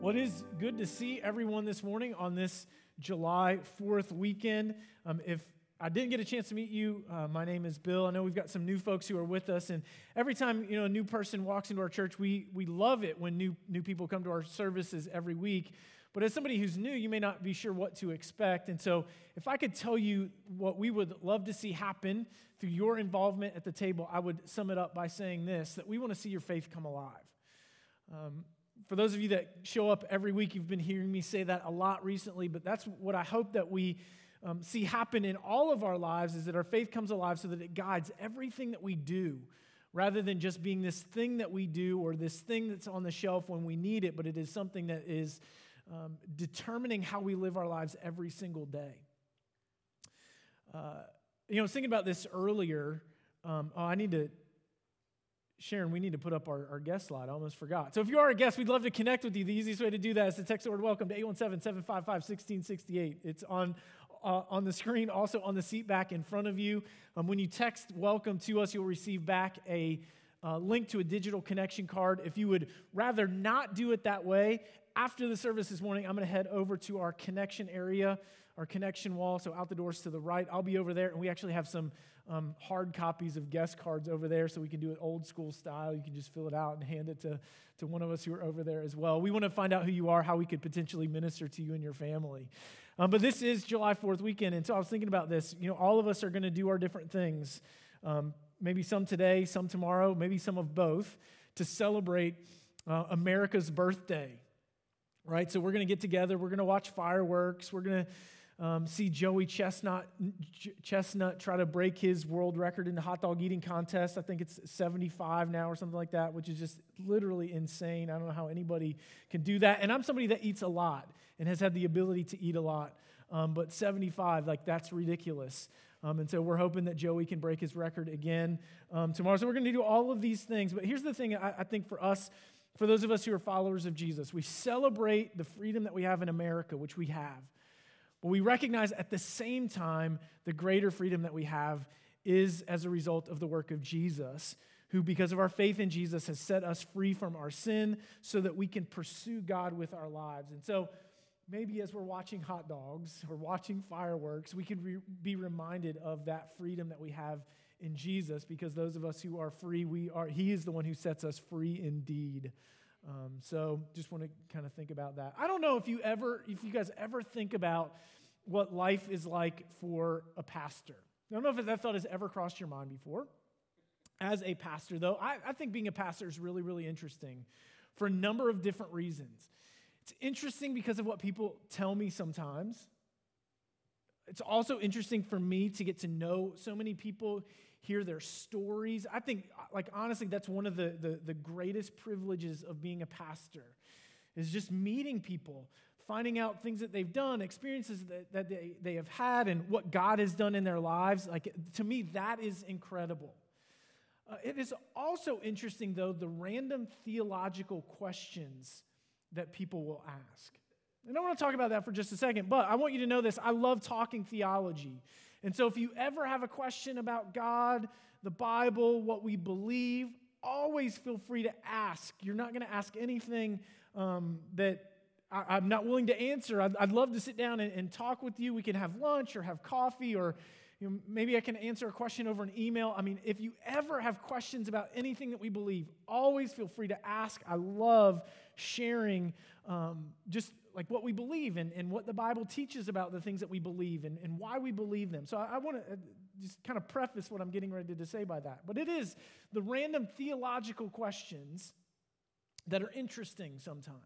Well, it is good to see everyone this morning on this July 4th weekend. Um, if I didn't get a chance to meet you. Uh, my name is Bill. I know we've got some new folks who are with us, and every time you know a new person walks into our church, we we love it when new new people come to our services every week. But as somebody who's new, you may not be sure what to expect. And so, if I could tell you what we would love to see happen through your involvement at the table, I would sum it up by saying this: that we want to see your faith come alive. Um, for those of you that show up every week, you've been hearing me say that a lot recently, but that's what I hope that we um, see happen in all of our lives is that our faith comes alive so that it guides everything that we do rather than just being this thing that we do or this thing that's on the shelf when we need it, but it is something that is um, determining how we live our lives every single day. Uh, you know, I was thinking about this earlier. Um, oh, I need to Sharon, we need to put up our, our guest slide. I almost forgot. So if you are a guest, we'd love to connect with you. The easiest way to do that is to text the word welcome to 817-755-1668. It's on, uh, on the screen, also on the seat back in front of you. Um, when you text welcome to us, you'll receive back a uh, link to a digital connection card. If you would rather not do it that way, after the service this morning, I'm going to head over to our connection area, our connection wall. So out the doors to the right, I'll be over there, and we actually have some um, hard copies of guest cards over there so we can do it old school style. You can just fill it out and hand it to, to one of us who are over there as well. We want to find out who you are, how we could potentially minister to you and your family. Um, but this is July 4th weekend, and so I was thinking about this. You know, all of us are going to do our different things. Um, maybe some today, some tomorrow, maybe some of both, to celebrate uh, America's birthday, right? So we're going to get together, we're going to watch fireworks, we're going to um, see Joey Chestnut, Chestnut try to break his world record in the hot dog eating contest. I think it's 75 now or something like that, which is just literally insane. I don't know how anybody can do that. And I'm somebody that eats a lot and has had the ability to eat a lot. Um, but 75, like, that's ridiculous. Um, and so we're hoping that Joey can break his record again um, tomorrow. So we're going to do all of these things. But here's the thing I, I think for us, for those of us who are followers of Jesus, we celebrate the freedom that we have in America, which we have. But we recognize at the same time the greater freedom that we have is as a result of the work of Jesus, who, because of our faith in Jesus, has set us free from our sin so that we can pursue God with our lives. And so, maybe as we're watching hot dogs or watching fireworks, we could re- be reminded of that freedom that we have in Jesus, because those of us who are free, we are, He is the one who sets us free indeed. Um, so just want to kind of think about that. I don't know if you ever, if you guys ever think about what life is like for a pastor. I don't know if that thought has ever crossed your mind before. As a pastor, though, I, I think being a pastor is really, really interesting for a number of different reasons. It's interesting because of what people tell me sometimes. It's also interesting for me to get to know so many people hear their stories. I think, like, honestly, that's one of the, the, the greatest privileges of being a pastor is just meeting people, finding out things that they've done, experiences that, that they, they have had, and what God has done in their lives. Like, to me, that is incredible. Uh, it is also interesting, though, the random theological questions that people will ask. And I want to talk about that for just a second, but I want you to know this. I love talking theology. And so if you ever have a question about God, the Bible, what we believe, always feel free to ask. You're not going to ask anything um, that I, am not willing to answer. I'd, I'd love to sit down and, and, talk with you. We can have lunch or have coffee, or you know, maybe I can answer a question over an email. I mean, if you ever have questions about anything that we believe, always feel free to ask. I love sharing um, just like what we believe and, and what the Bible teaches about the things that we believe and, and why we believe them. So I, I want to uh, just kind of preface what I'm getting ready to say by that. But it is the random theological questions that are interesting sometimes.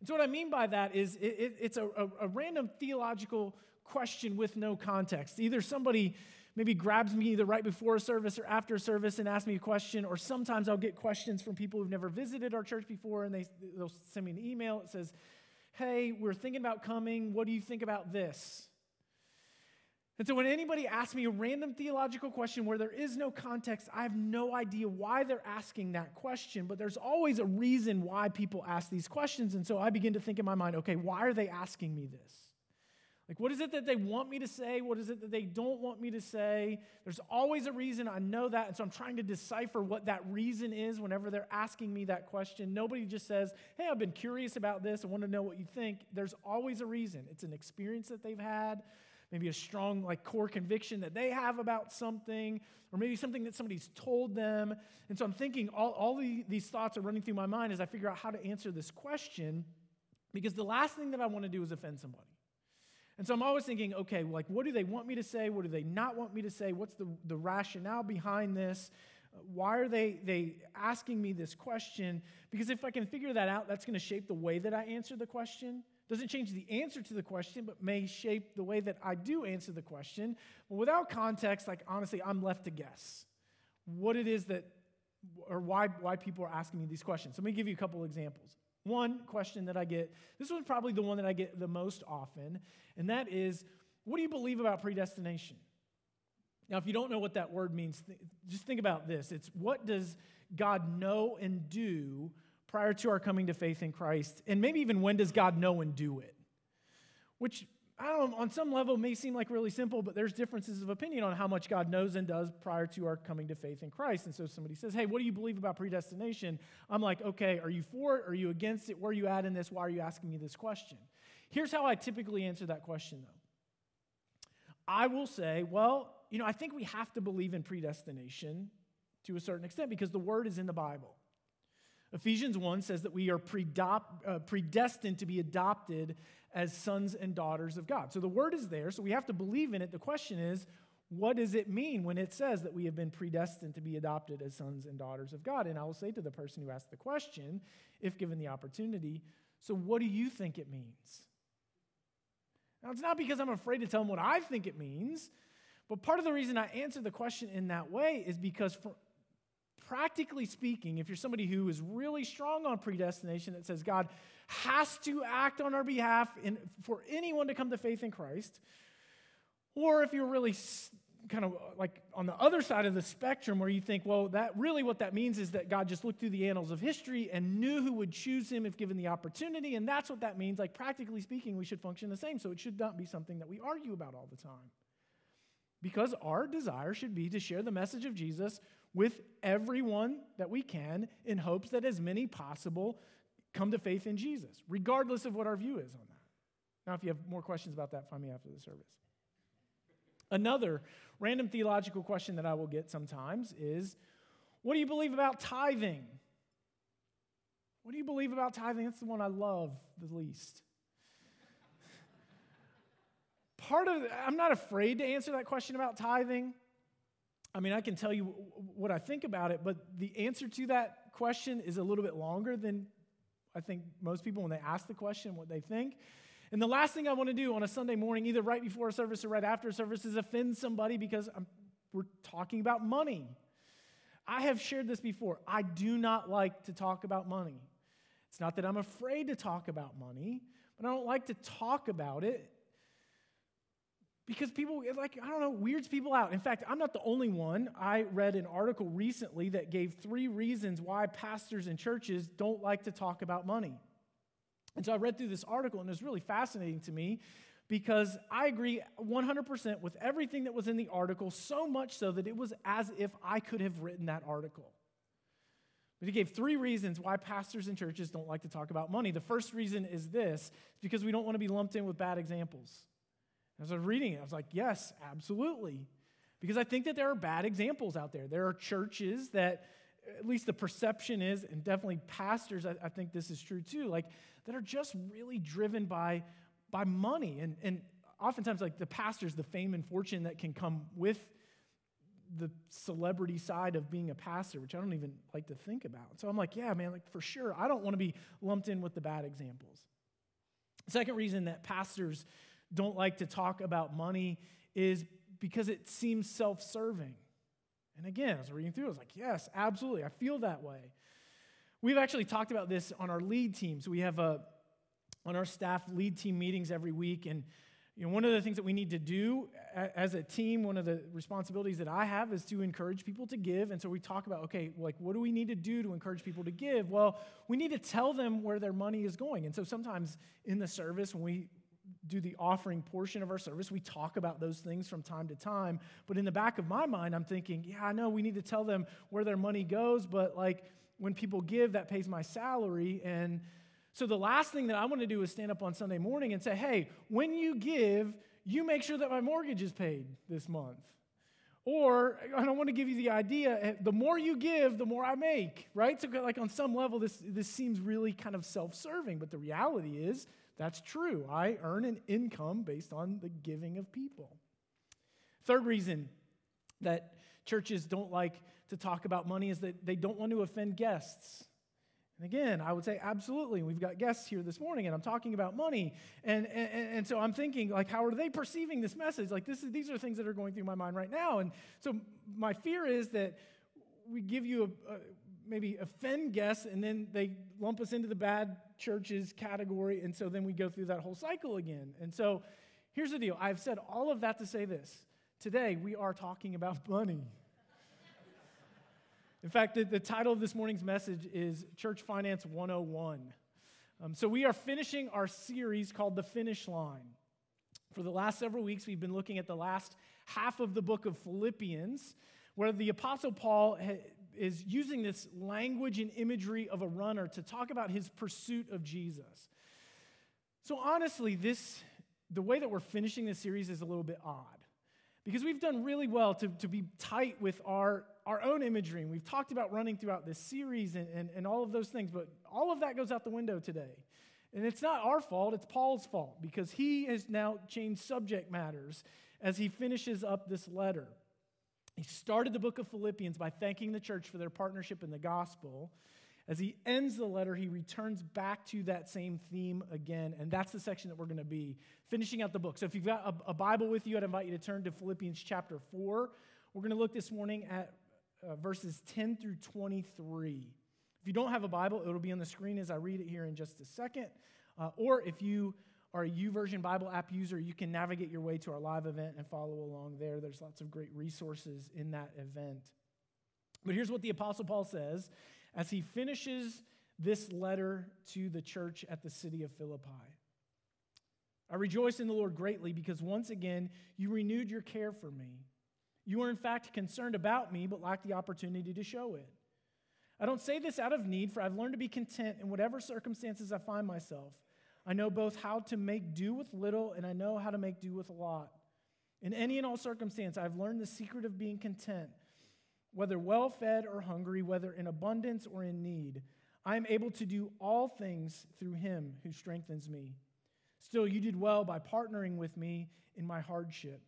And so what I mean by that is it, it, it's a, a, a random theological question with no context. Either somebody maybe grabs me either right before a service or after a service and asks me a question, or sometimes I'll get questions from people who've never visited our church before and they, they'll send me an email. that says, hey, we're thinking about coming. What do you think about this? And so when anybody asks me a random theological question where there is no context, I have no idea why they're asking that question, but there's always a reason why people ask these questions. And so I begin to think in my mind, okay, why are they asking me this? Like, what is it that they want me to say? What is it that they don't want me to say? There's always a reason. I know that. And so I'm trying to decipher what that reason is whenever they're asking me that question. Nobody just says, Hey, I've been curious about this. I want to know what you think. There's always a reason. It's an experience that they've had, maybe a strong, like, core conviction that they have about something, or maybe something that somebody's told them. And so I'm thinking all, all the, these thoughts are running through my mind as I figure out how to answer this question because the last thing that I want to do is offend somebody. And so I'm always thinking, okay, like, what do they want me to say? What do they not want me to say? What's the, the rationale behind this? Why are they, they asking me this question? Because if I can figure that out, that's going to shape the way that I answer the question. Doesn't change the answer to the question, but may shape the way that I do answer the question. But without context, like, honestly, I'm left to guess what it is that, or why, why people are asking me these questions. So let me give you a couple examples. One question that I get, this one's probably the one that I get the most often, and that is what do you believe about predestination? Now, if you don't know what that word means, th- just think about this. It's what does God know and do prior to our coming to faith in Christ? And maybe even when does God know and do it? Which I don't on some level may seem like really simple, but there's differences of opinion on how much God knows and does prior to our coming to faith in Christ. And so somebody says, Hey, what do you believe about predestination? I'm like, Okay, are you for it? Are you against it? Where are you at in this? Why are you asking me this question? Here's how I typically answer that question, though. I will say, Well, you know, I think we have to believe in predestination to a certain extent because the word is in the Bible. Ephesians 1 says that we are uh, predestined to be adopted as sons and daughters of God. So the word is there, so we have to believe in it. The question is, what does it mean when it says that we have been predestined to be adopted as sons and daughters of God? And I will say to the person who asked the question, if given the opportunity, so what do you think it means? Now, it's not because I'm afraid to tell them what I think it means, but part of the reason I answer the question in that way is because for, practically speaking, if you're somebody who is really strong on predestination that says God has to act on our behalf in, for anyone to come to faith in Christ, or if you're really kind of uh, like on the other side of the spectrum where you think, well, that really what that means is that God just looked through the annals of history and knew who would choose him if given the opportunity, and that's what that means. Like, practically speaking, we should function the same. So it should not be something that we argue about all the time. Because our desire should be to share the message of Jesus with everyone that we can in hopes that as many possible come to faith in Jesus, regardless of what our view is on that. Now, if you have more questions about that, find me after the service. Another random theological question that I will get sometimes is what do you believe about tithing? What do you believe about tithing? That's the one I love the least. Part of, I'm not afraid to answer that question about tithing I mean, I can tell you what I think about it, but the answer to that question is a little bit longer than I think most people, when they ask the question, what they think. And the last thing I want to do on a Sunday morning, either right before a service or right after a service, is offend somebody because I'm, we're talking about money. I have shared this before. I do not like to talk about money. It's not that I'm afraid to talk about money, but I don't like to talk about it because people like i don't know weirds people out. In fact i'm not the only one. I read an article recently that gave three reasons why pastors and churches don't like to talk about money. And so i read through this article and it was really fascinating to me because i agree 100% with everything that was in the article so much so that it was as if i could have written that article. But he gave three reasons why pastors and churches don't like to talk about money. The first reason is this because we don't want to be lumped in with bad examples as I was reading it, I was like, yes, absolutely. Because I think that there are bad examples out there. There are churches that, at least the perception is, and definitely pastors, I, I think this is true too, like that are just really driven by, by money. And, and oftentimes, like the pastors, the fame and fortune that can come with the celebrity side of being a pastor, which I don't even like to think about. So I'm like, yeah, man, like for sure, I don't want to be lumped in with the bad examples. Second reason that pastors don't like to talk about money is because it seems self serving. And again, as I was reading through, I was like, yes, absolutely. I feel that way. We've actually talked about this on our lead teams. We have a, on our staff lead team meetings every week. And you know, one of the things that we need to do as a team, one of the responsibilities that I have is to encourage people to give. And so we talk about, okay, like, what do we need to do to encourage people to give? Well, we need to tell them where their money is going. And so sometimes in the service, when we do the offering portion of our service. We talk about those things from time to time. But in the back of my mind, I'm thinking, yeah, I know we need to tell them where their money goes, but like when people give, that pays my salary. And so the last thing that I want to do is stand up on Sunday morning and say, hey, when you give, you make sure that my mortgage is paid this month. Or I don't want to give you the idea, eh, the more you give, the more I make, right? So, like on some level, this, this seems really kind of self serving, but the reality is that's true. I earn an income based on the giving of people. Third reason that churches don't like to talk about money is that they don't want to offend guests. And again, I would say absolutely. We've got guests here this morning, and I'm talking about money. And, and, and so I'm thinking, like, how are they perceiving this message? Like, this is, these are things that are going through my mind right now. And so my fear is that we give you a, a maybe offend guests, and then they lump us into the bad churches category. And so then we go through that whole cycle again. And so here's the deal I've said all of that to say this. Today, we are talking about money. In fact, the, the, title of this morning's message is Church Finance 101. Um, so, we are finishing our series called The Finish Line. For the last several weeks, we've been looking at the last half of the book of Philippians, where the Apostle Paul is using this language and imagery of a runner to talk about his pursuit of Jesus. So, honestly, this, the way that we're finishing this series is a little bit odd because we've done really well to, to be tight with our, our own imagery. And we've talked about running throughout this series and, and, and all of those things, but all of that goes out the window today. And it's not our fault, it's Paul's fault because he has now changed subject matters as he finishes up this letter. He started the book of Philippians by thanking the church for their partnership in the gospel. As he ends the letter, he returns back to that same theme again, and that's the section that we're going to be finishing out the book. So if you've got a, a, Bible with you, I'd invite you to turn to Philippians chapter 4. We're going to look this morning at uh, verses 10 through 23. If you don't have a Bible, it'll be on the screen as I read it here in just a second. Uh, or if you are a YouVersion Bible app user, you can navigate your way to our live event and follow along there. There's lots of great resources in that event. But here's what the Apostle Paul says as he finishes this letter to the church at the city of Philippi. I rejoice in the Lord greatly because once again you renewed your care for me. You were in fact concerned about me, but lacked the opportunity to show it. I don't say this out of need, for I've learned to be content in whatever circumstances I find myself. I know both how to make do with little and I know how to make do with a lot. In any and all circumstance, I've learned the secret of being content whether well fed or hungry, whether in abundance or in need. I am able to do all things through him who strengthens me. Still, you did well by partnering with me in my hardship.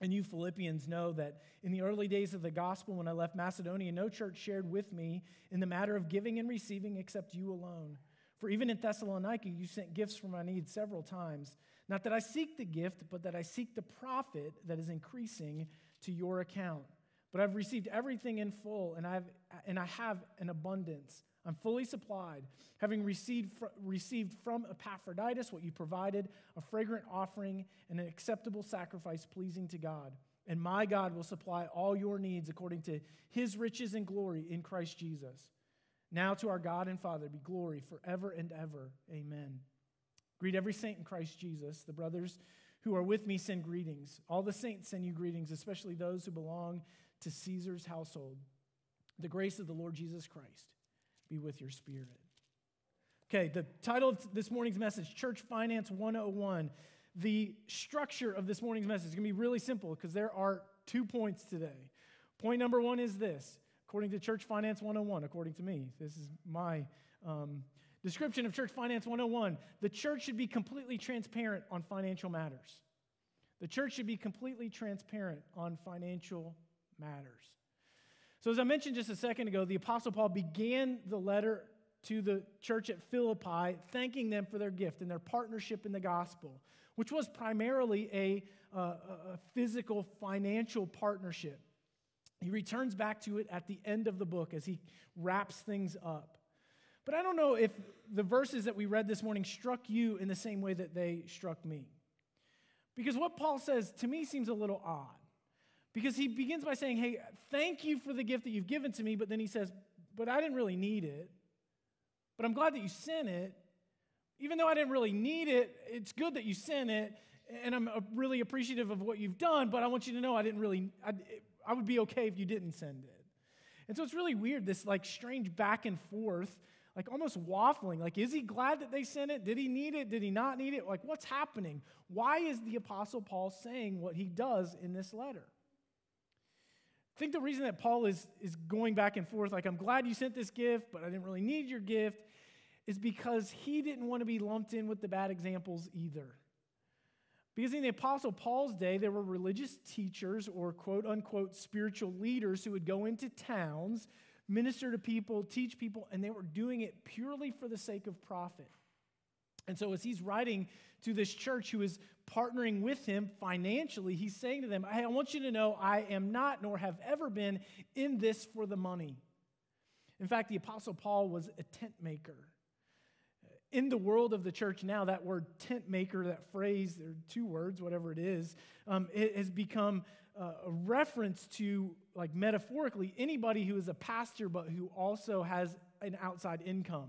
And you Philippians know that in the early days of the gospel, when I left Macedonia, no church shared with me in the matter of giving and receiving except you alone. For even in Thessalonica, you sent gifts for my needs several times. Not that I seek the gift, but that I seek the profit that is increasing to your account. But I've received everything in full, and, I've, and I have an abundance. I'm fully supplied, having received, fr- received from Epaphroditus what you provided a fragrant offering and an acceptable sacrifice pleasing to God. And my God will supply all your needs according to his riches and glory in Christ Jesus. Now to our God and Father be glory forever and ever. Amen. Greet every saint in Christ Jesus. The brothers who are with me send greetings. All the saints send you greetings, especially those who belong to Caesar's household. The grace of the Lord Jesus Christ be with your spirit. Okay, the title of this morning's message, Church Finance 101. The structure of this morning's message is going to be really simple because there are two points today. Point number one is this according to Church Finance 101, according to me, this is my um, description of Church Finance 101. The church should be completely transparent on financial matters. The church should be completely transparent on financial matters. So, as I mentioned just a second ago, the Apostle Paul began the letter to the church at Philippi, thanking them for their gift and their partnership in the gospel, which was primarily a, uh, a physical financial partnership. He returns back to it at the end of the book as he wraps things up. But I don't know if the verses that we read this morning struck you in the same way that they struck me. Because what Paul says to me seems a little odd. Because he begins by saying, Hey, thank you for the gift that you've given to me. But then he says, But I didn't really need it. But I'm glad that you sent it. Even though I didn't really need it, it's good that you sent it, and I'm really appreciative of what you've done, but I want you to know I didn't really, I, I would be okay if you didn't send it. And so it's really weird, this like strange back and forth, like almost waffling. Like, is he glad that they sent it? Did he need it? Did he not need it? Like, what's happening? Why is the Apostle Paul saying what he does in this letter? I think the reason that Paul is, is going back and forth, like, I'm glad you sent this gift, but I didn't really need your gift, is because he didn't want to be lumped in with the bad examples either. Because in the Apostle Paul's day, there were religious teachers or quote unquote spiritual leaders who would go into towns, minister to people, teach people, and they were doing it purely for the sake of profit. And so, as he's writing to this church who is partnering with him financially, he's saying to them, Hey, I want you to know I am not, nor have ever been, in this for the money. In fact, the Apostle Paul was a tent maker. In the world of the church now, that word tent maker, that phrase, or two words, whatever it is, um, it has become uh, a reference to, like metaphorically, anybody who is a pastor but who also has an outside income.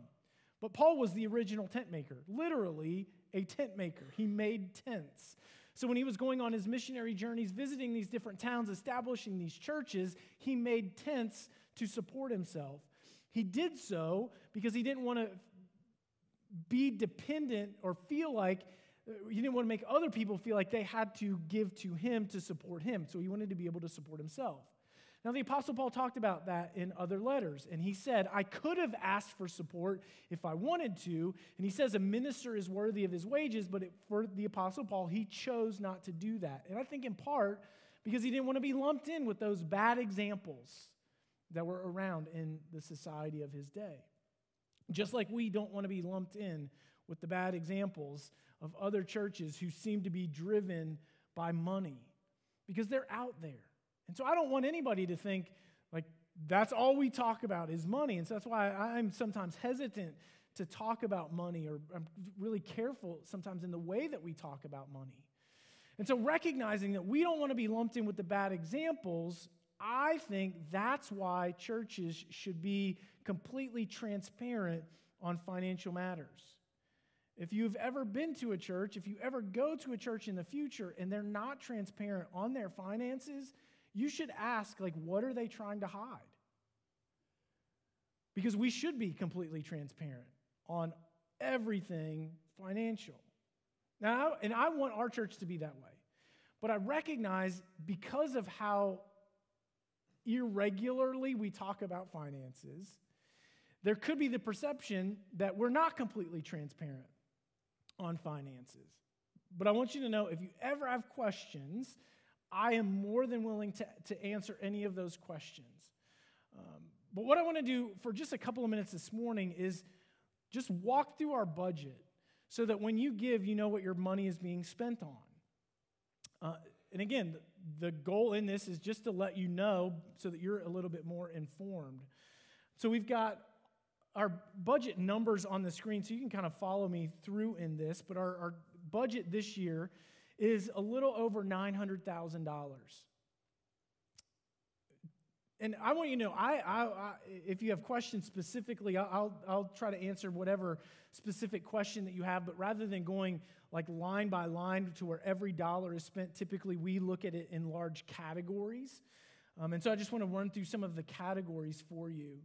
But Paul was the original tent maker, literally a tent maker. He made tents. So when he was going on his missionary journeys, visiting these different towns, establishing these churches, he made tents to support himself. He did so because he didn't want to be dependent or feel like uh, he didn't want to make other people feel like they had to give to him to support him. So he wanted to be able to support himself. Now, the Apostle Paul talked about that in other letters, and he said, I could have asked for support if I wanted to. And he says a minister is worthy of his wages, but it, for the Apostle Paul, he chose not to do that. And I think in part because he didn't want to be lumped in with those bad examples that were around in the society of his day. Just like we don't want to be lumped in with the bad examples of other churches who seem to be driven by money because they're out there. And so I don't want anybody to think like that's all we talk about is money. And so that's why I'm sometimes hesitant to talk about money or I'm really careful sometimes in the way that we talk about money. And so recognizing that we don't want to be lumped in with the bad examples, I think that's why churches should be completely transparent on financial matters. If you've ever been to a church, if you ever go to a church in the future and they're not transparent on their finances, you should ask, like, what are they trying to hide? Because we should be completely transparent on everything financial. Now, and I want our church to be that way. But I recognize because of how irregularly we talk about finances, there could be the perception that we're not completely transparent on finances. But I want you to know if you ever have questions, I am more than willing to, to answer any of those questions. Um, but what I want to do for just a couple of minutes this morning is just walk through our budget so that when you give, you know what your money is being spent on. Uh, and again, the goal in this is just to let you know so that you're a little bit more informed. So we've got our budget numbers on the screen so you can kind of follow me through in this. But our, our budget this year is a little over $900,000. And I want you to know, I, I, I, if you have questions specifically, I'll, I'll try to answer whatever specific question that you have. But rather than going like line by line to where every dollar is spent, typically we look at it in large categories. Um, and so I just want to run through some of the categories for you.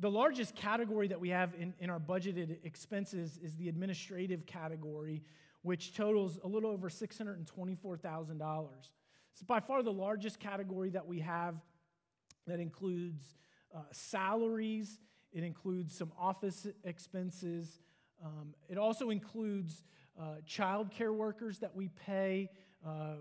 The largest category that we have in, in our budgeted expenses is the administrative category, which totals a little over $624,000. It's by far the largest category that we have that includes uh, salaries, it includes some office expenses, um, it also includes uh, child care workers that we pay. Uh,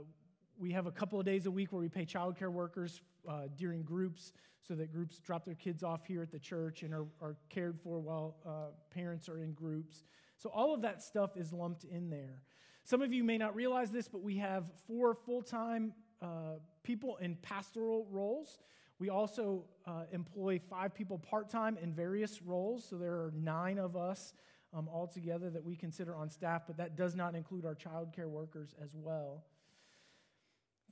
we have a couple of days a week where we pay child care workers uh, during groups so that groups drop their kids off here at the church and are, are cared for while uh, parents are in groups. So all of that stuff is lumped in there. Some of you may not realize this, but we have four full time uh, people in pastoral roles. We also uh, employ five people part time in various roles. So there are nine of us um, altogether that we consider on staff, but that does not include our child care workers as well.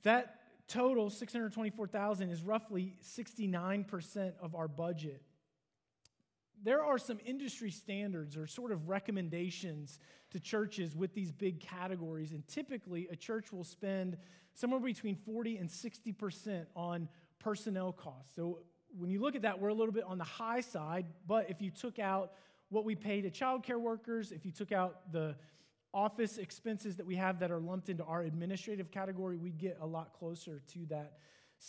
That total, 624,000, is roughly 69% of our budget. there are some industry standards or sort of recommendations to churches with these big categories. And typically, a church will spend somewhere between 40 and 60% on personnel costs. So when you look at that, we're a little bit on the high side. But if you took out what we pay to childcare workers, if you took out the office expenses that we have that are lumped into our administrative category, we'd get a lot closer to that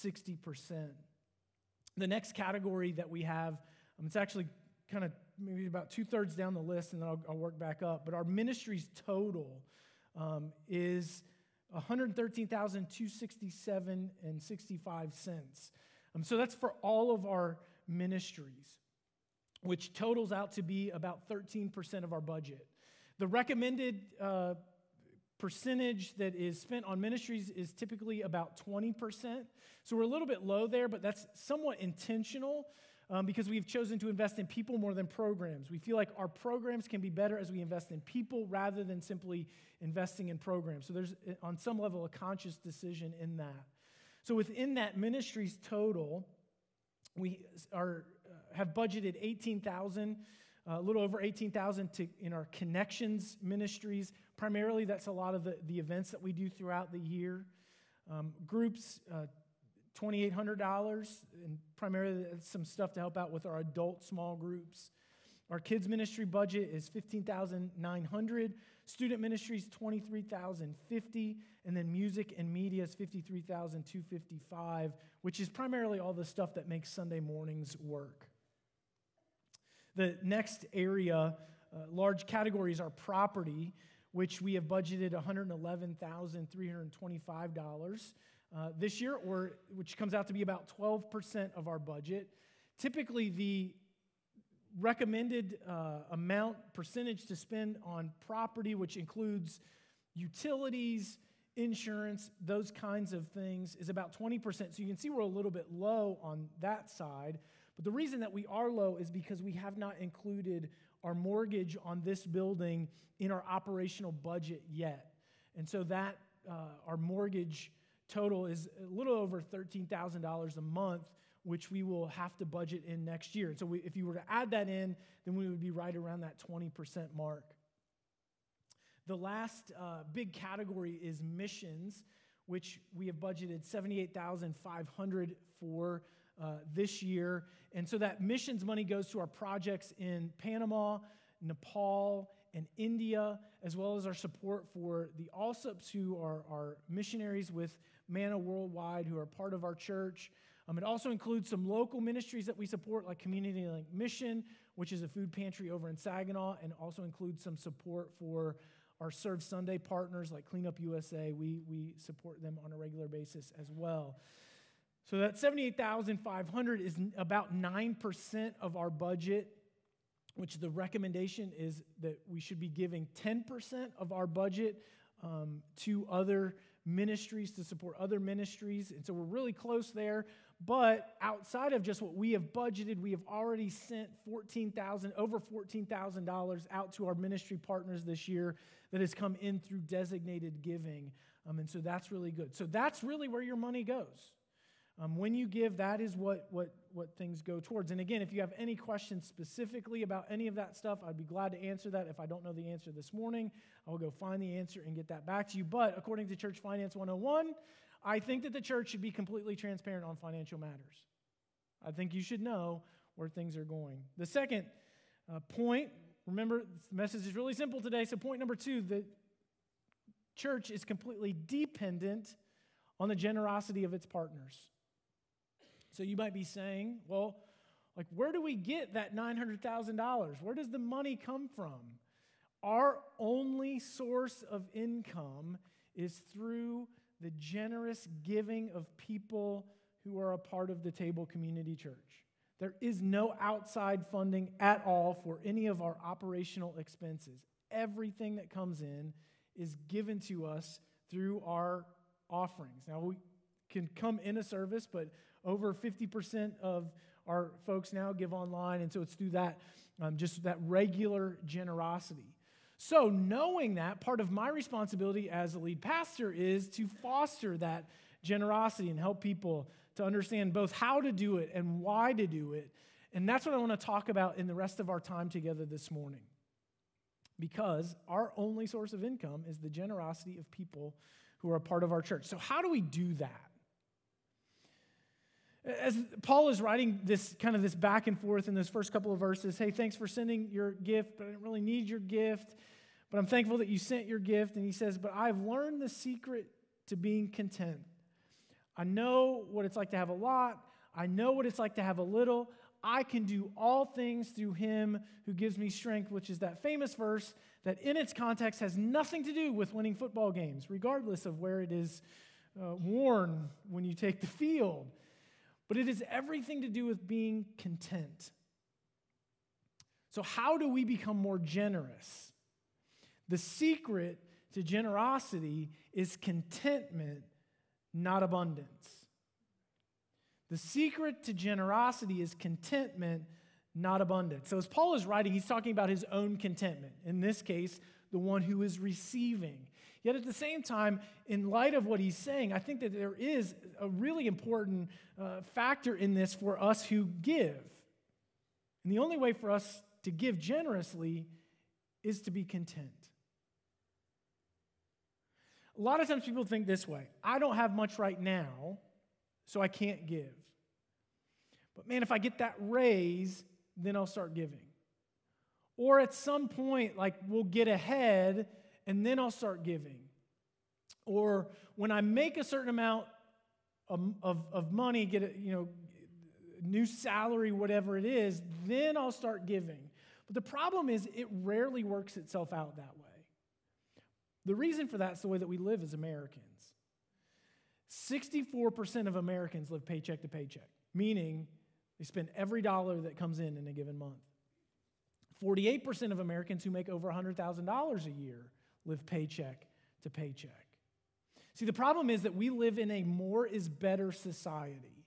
60%. The next category that we have, um, it's actually kind of maybe about two thirds down the list, and then I'll, I'll, work back up. But our ministry's total um, is 113,267 and 65 cents. Um, so that's for all of our ministries, which totals out to be about 13% of our budget. The recommended uh, percentage that is spent on ministries is typically about 20%. So we're a little bit low there, but that's somewhat intentional um, because we've chosen to invest in people more than programs. We feel like our programs can be better as we invest in people rather than simply investing in programs. So there's, eh, on some level, a conscious decision in that. So within that ministry's total, we are, uh, have budgeted 18,000, uh, a little over 18,000 in our connections ministries. Primarily, that's a lot of the, the events that we do throughout the year. Um, groups, uh, $2,800, and primarily some stuff to help out with our adult small groups. Our kids ministry budget is 15,900. Student ministries 23,050, and then music and media is 53,255, which is primarily all the stuff that makes Sunday mornings work. The next area, uh, large categories are property, which we have budgeted $111,325 uh, this year, or which comes out to be about 12% of our budget. Typically, the recommended uh, amount percentage to spend on property, which includes utilities, insurance, those kinds of things, is about 20%. So you can see we're a little bit low on that side. But the reason that we are low is because we have not included our mortgage on this building in our operational budget yet. And so that, uh, our mortgage total is a little over $13,000 a month, which we will have to budget in next year. And So we, if you were to add that in, then we would be right around that 20% mark. The last uh, big category is missions, which we have budgeted 78,500 for uh, this year. And so that missions money goes to our projects in Panama, Nepal, and India, as well as our support for the Alsups, who are our missionaries with Manna Worldwide, who are part of our church. Um, it also includes some local ministries that we support, like Community Link Mission, which is a food pantry over in Saginaw, and also includes some support for our Serve Sunday partners like Cleanup USA. We, we support them on a regular basis as well. So that 78,500 is about 9% of our budget, which the recommendation is that we should be giving 10% of our budget um, to other ministries to support other ministries. And so we're really close there. But outside of just what we have budgeted, we have already sent 14,000 over $14,000 out to our ministry partners this year that has come in through designated giving. Um, and so that's really good. So that's really where your money goes. Um, when you give, that is what, what, what things go towards. And again, if you have any questions specifically about any of that stuff, I'd be glad to answer that. If I don't know the answer this morning, I will go find the answer and get that back to you. But according to Church Finance 101, I think that the church should be completely transparent on financial matters. I think you should know where things are going. The second uh, point, remember, the message is really simple today. So, point number two the church is completely dependent on the generosity of its partners. So you might be saying, well, like, where do we get that $900,000? Where does the money come from? Our only source of income is through the generous giving of people who are a part of the Table Community Church. There is no outside funding at all for any of our operational expenses. Everything that comes in is given to us through our offerings. Now, we can come in a service, but over 50% of our folks now give online, and so it's through that, um, just that regular generosity. So, knowing that, part of my responsibility as a lead pastor is to foster that generosity and help people to understand both how to do it and why to do it. And that's what I want to talk about in the rest of our time together this morning. Because our only source of income is the generosity of people who are a part of our church. So, how do we do that? As Paul is writing this kind of this back and forth in those first couple of verses, hey, thanks for sending your gift, but I didn't really need your gift. But I'm thankful that you sent your gift. And he says, But I've learned the secret to being content. I know what it's like to have a lot, I know what it's like to have a little. I can do all things through him who gives me strength, which is that famous verse that in its context has nothing to do with winning football games, regardless of where it is uh, worn when you take the field. But it has everything to do with being content. So, how do we become more generous? The secret to generosity is contentment, not abundance. The secret to generosity is contentment, not abundance. So, as Paul is writing, he's talking about his own contentment. In this case, the one who is receiving. Yet at the same time, in light of what he's saying, I think that there is a really important uh, factor in this for us who give. And the only way for us to give generously is to be content. A lot of times people think this way I don't have much right now, so I can't give. But man, if I get that raise, then I'll start giving. Or at some point, like we'll get ahead and then I'll start giving. Or when I make a certain amount of, of, of money, get a you know, new salary, whatever it is, then I'll start giving. But the problem is, it rarely works itself out that way. The reason for that is the way that we live as Americans. 64% of Americans live paycheck to paycheck, meaning they spend every dollar that comes in in a given month. 48% of Americans who make over $100,000 a year live paycheck to paycheck. See, the problem is that we live in a more is better society.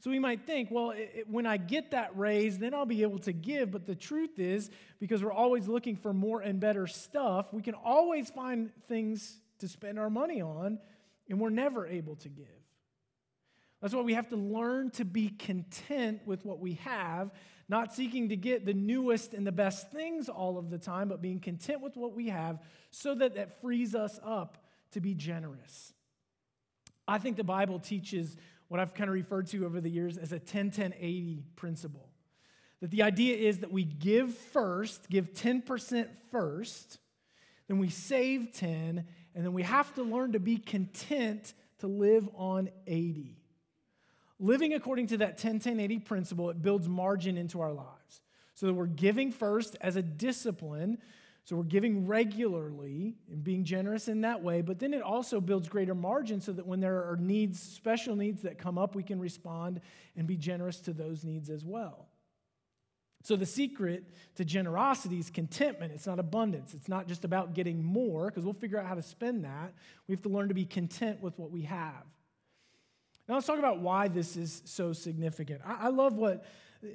So we might think, well, it, when I get that raise, then I'll be able to give. But the truth is, because we're always looking for more and better stuff, we can always find things to spend our money on and we're never able to give. That's why we have to learn to be content with what we have, not seeking to get the newest and the best things all of the time, but being content with what we have so that that frees us up to be generous. I think the Bible teaches what I've kind of referred to over the years as a 10 10 80 principle. That the idea is that we give first, give 10% first, then we save 10, and then we have to learn to be content to live on 80. Living according to that 10 10 80 principle, it builds margin into our lives. So that we're giving first as a discipline. So we're giving regularly and being generous in that way, but then it also builds greater margin so that when there are needs, special needs that come up, we can respond and be generous to those needs as well. So, the secret to generosity is contentment. It's not abundance. It's not just about getting more, because we'll figure out how to spend that. We have to learn to be content with what we have. Now, let's talk about why this is so significant. I, I love what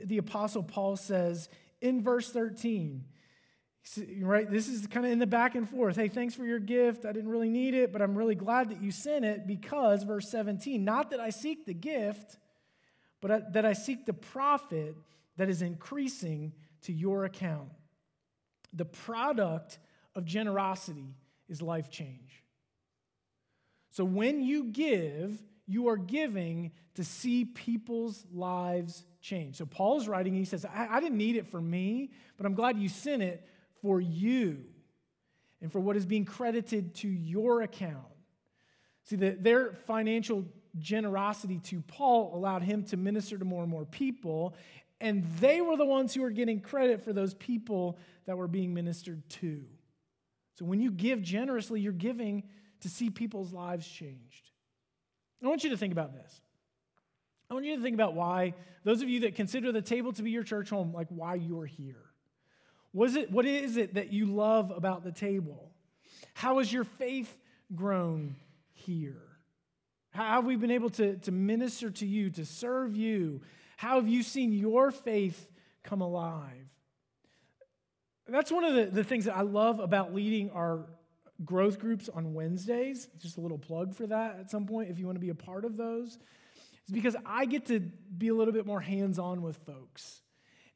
the Apostle Paul says in verse 13. Right? This is kind of in the back and forth. Hey, thanks for your gift. I didn't really need it, but I'm really glad that you sent it because, verse 17, not that I seek the gift, but that I seek the profit that is increasing to your account. The product of generosity is life change. So when you give, you are giving to see people's lives change. So Paul's writing, he says, I, I didn't need it for me, but I'm glad you sent it for you and for what is being credited to your account. See, the, their financial generosity to Paul allowed him to minister to more and more people, and they were the ones who were getting credit for those people that were being ministered to. So when you give generously, you're giving to see people's lives changed. I want you to think about this. I want you to think about why, those of you that consider the table to be your church home, like why you're here. What is it, what is it that you love about the table? How has your faith grown here? How have we been able to, to minister to you, to serve you, how have you seen your faith come alive? That's one of the, the things that I love about leading our growth groups on Wednesdays. Just a little plug for that at some point if you want to be a part of those. It's because I get to be a little bit more hands on with folks.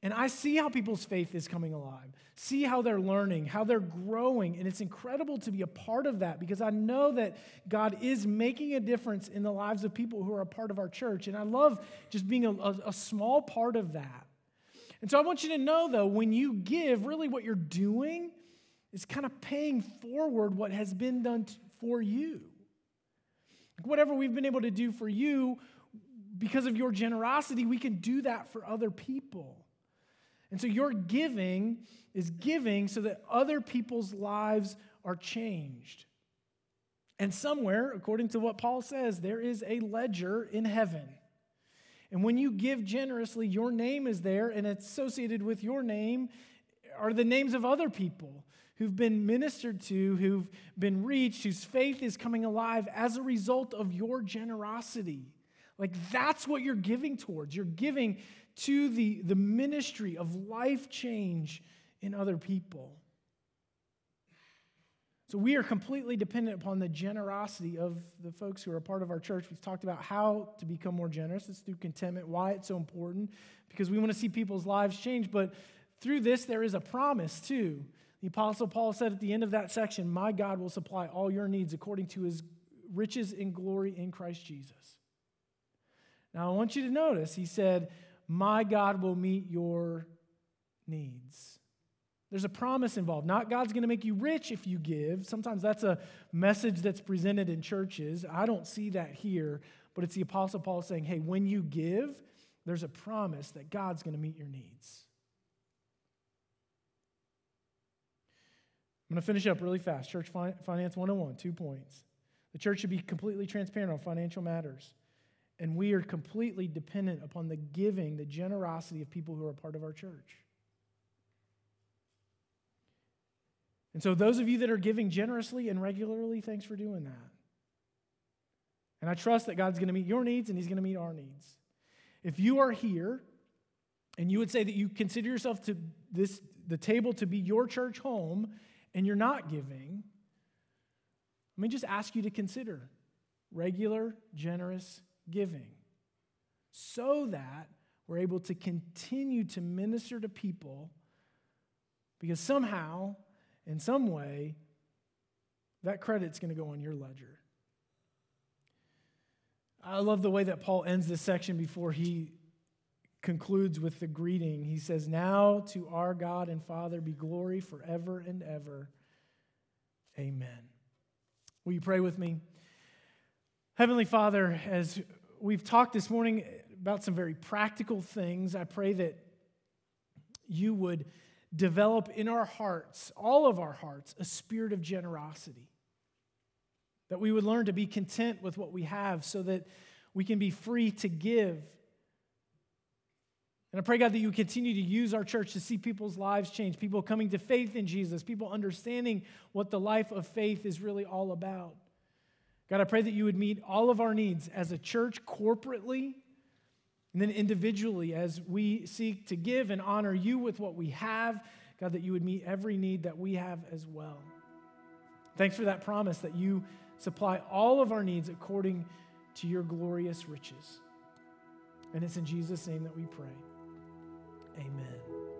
And I see how people's faith is coming alive, see how they're learning, how they're growing. And it's incredible to be a part of that because I know that God is making a difference in the lives of people who are a part of our church. And I love just being a, a, a small part of that. And so I want you to know, though, when you give, really what you're doing is kind of paying forward what has been done for you. Whatever we've been able to do for you, because of your generosity, we can do that for other people. And so your giving is giving so that other people's lives are changed. And somewhere, according to what Paul says, there is a ledger in heaven. And when you give generously, your name is there, and associated with your name are the names of other people who've been ministered to, who've been reached, whose faith is coming alive as a result of your generosity. Like that's what you're giving towards. You're giving to the, the ministry of life change in other people. So we are completely dependent upon the generosity of the folks who are a part of our church. We've talked about how to become more generous. It's through contentment, why it's so important, because we want to see people's lives change. But through this, there is a promise too. The Apostle Paul said at the end of that section, My God will supply all your needs according to his riches in glory in Christ Jesus. Now, I want you to notice, he said, My God will meet your needs. There's a promise involved. Not God's going to make you rich if you give. Sometimes that's a message that's presented in churches. I don't see that here, but it's the Apostle Paul saying, hey, when you give, there's a promise that God's going to meet your needs. I'm going to finish up really fast. Church Finance 101, two points. The church should be completely transparent on financial matters. And we are completely dependent upon the giving, the generosity of people who are a part of our church. And so, those of you that are giving generously and regularly, thanks for doing that. And I trust that God's going to meet your needs and He's going to meet our needs. If you are here and you would say that you consider yourself to this the table to be your church home and you're not giving, let me just ask you to consider regular, generous giving so that we're able to continue to minister to people because somehow, in some way, that credit's going to go on your ledger. I love the way that Paul ends this section before he concludes with the greeting. He says, Now to our God and Father be glory forever and ever. Amen. Will you pray with me? Heavenly Father, as we've talked this morning about some very practical things, I pray that you would develop in our hearts, all of our hearts, a spirit of generosity. That we would learn to be content with what we have so that we can be free to give. And I pray, God, that you continue to use our church to see people's lives change, people coming to faith in Jesus, people understanding what the life of faith is really all about. God, I pray that you would meet all of our needs as a church corporately and then individually as we seek to give and honor you with what we have. God, that you would meet every need that we have as well. Thanks for that promise that you supply all of our needs according to your glorious riches. And it's in Jesus' name that we pray. Amen.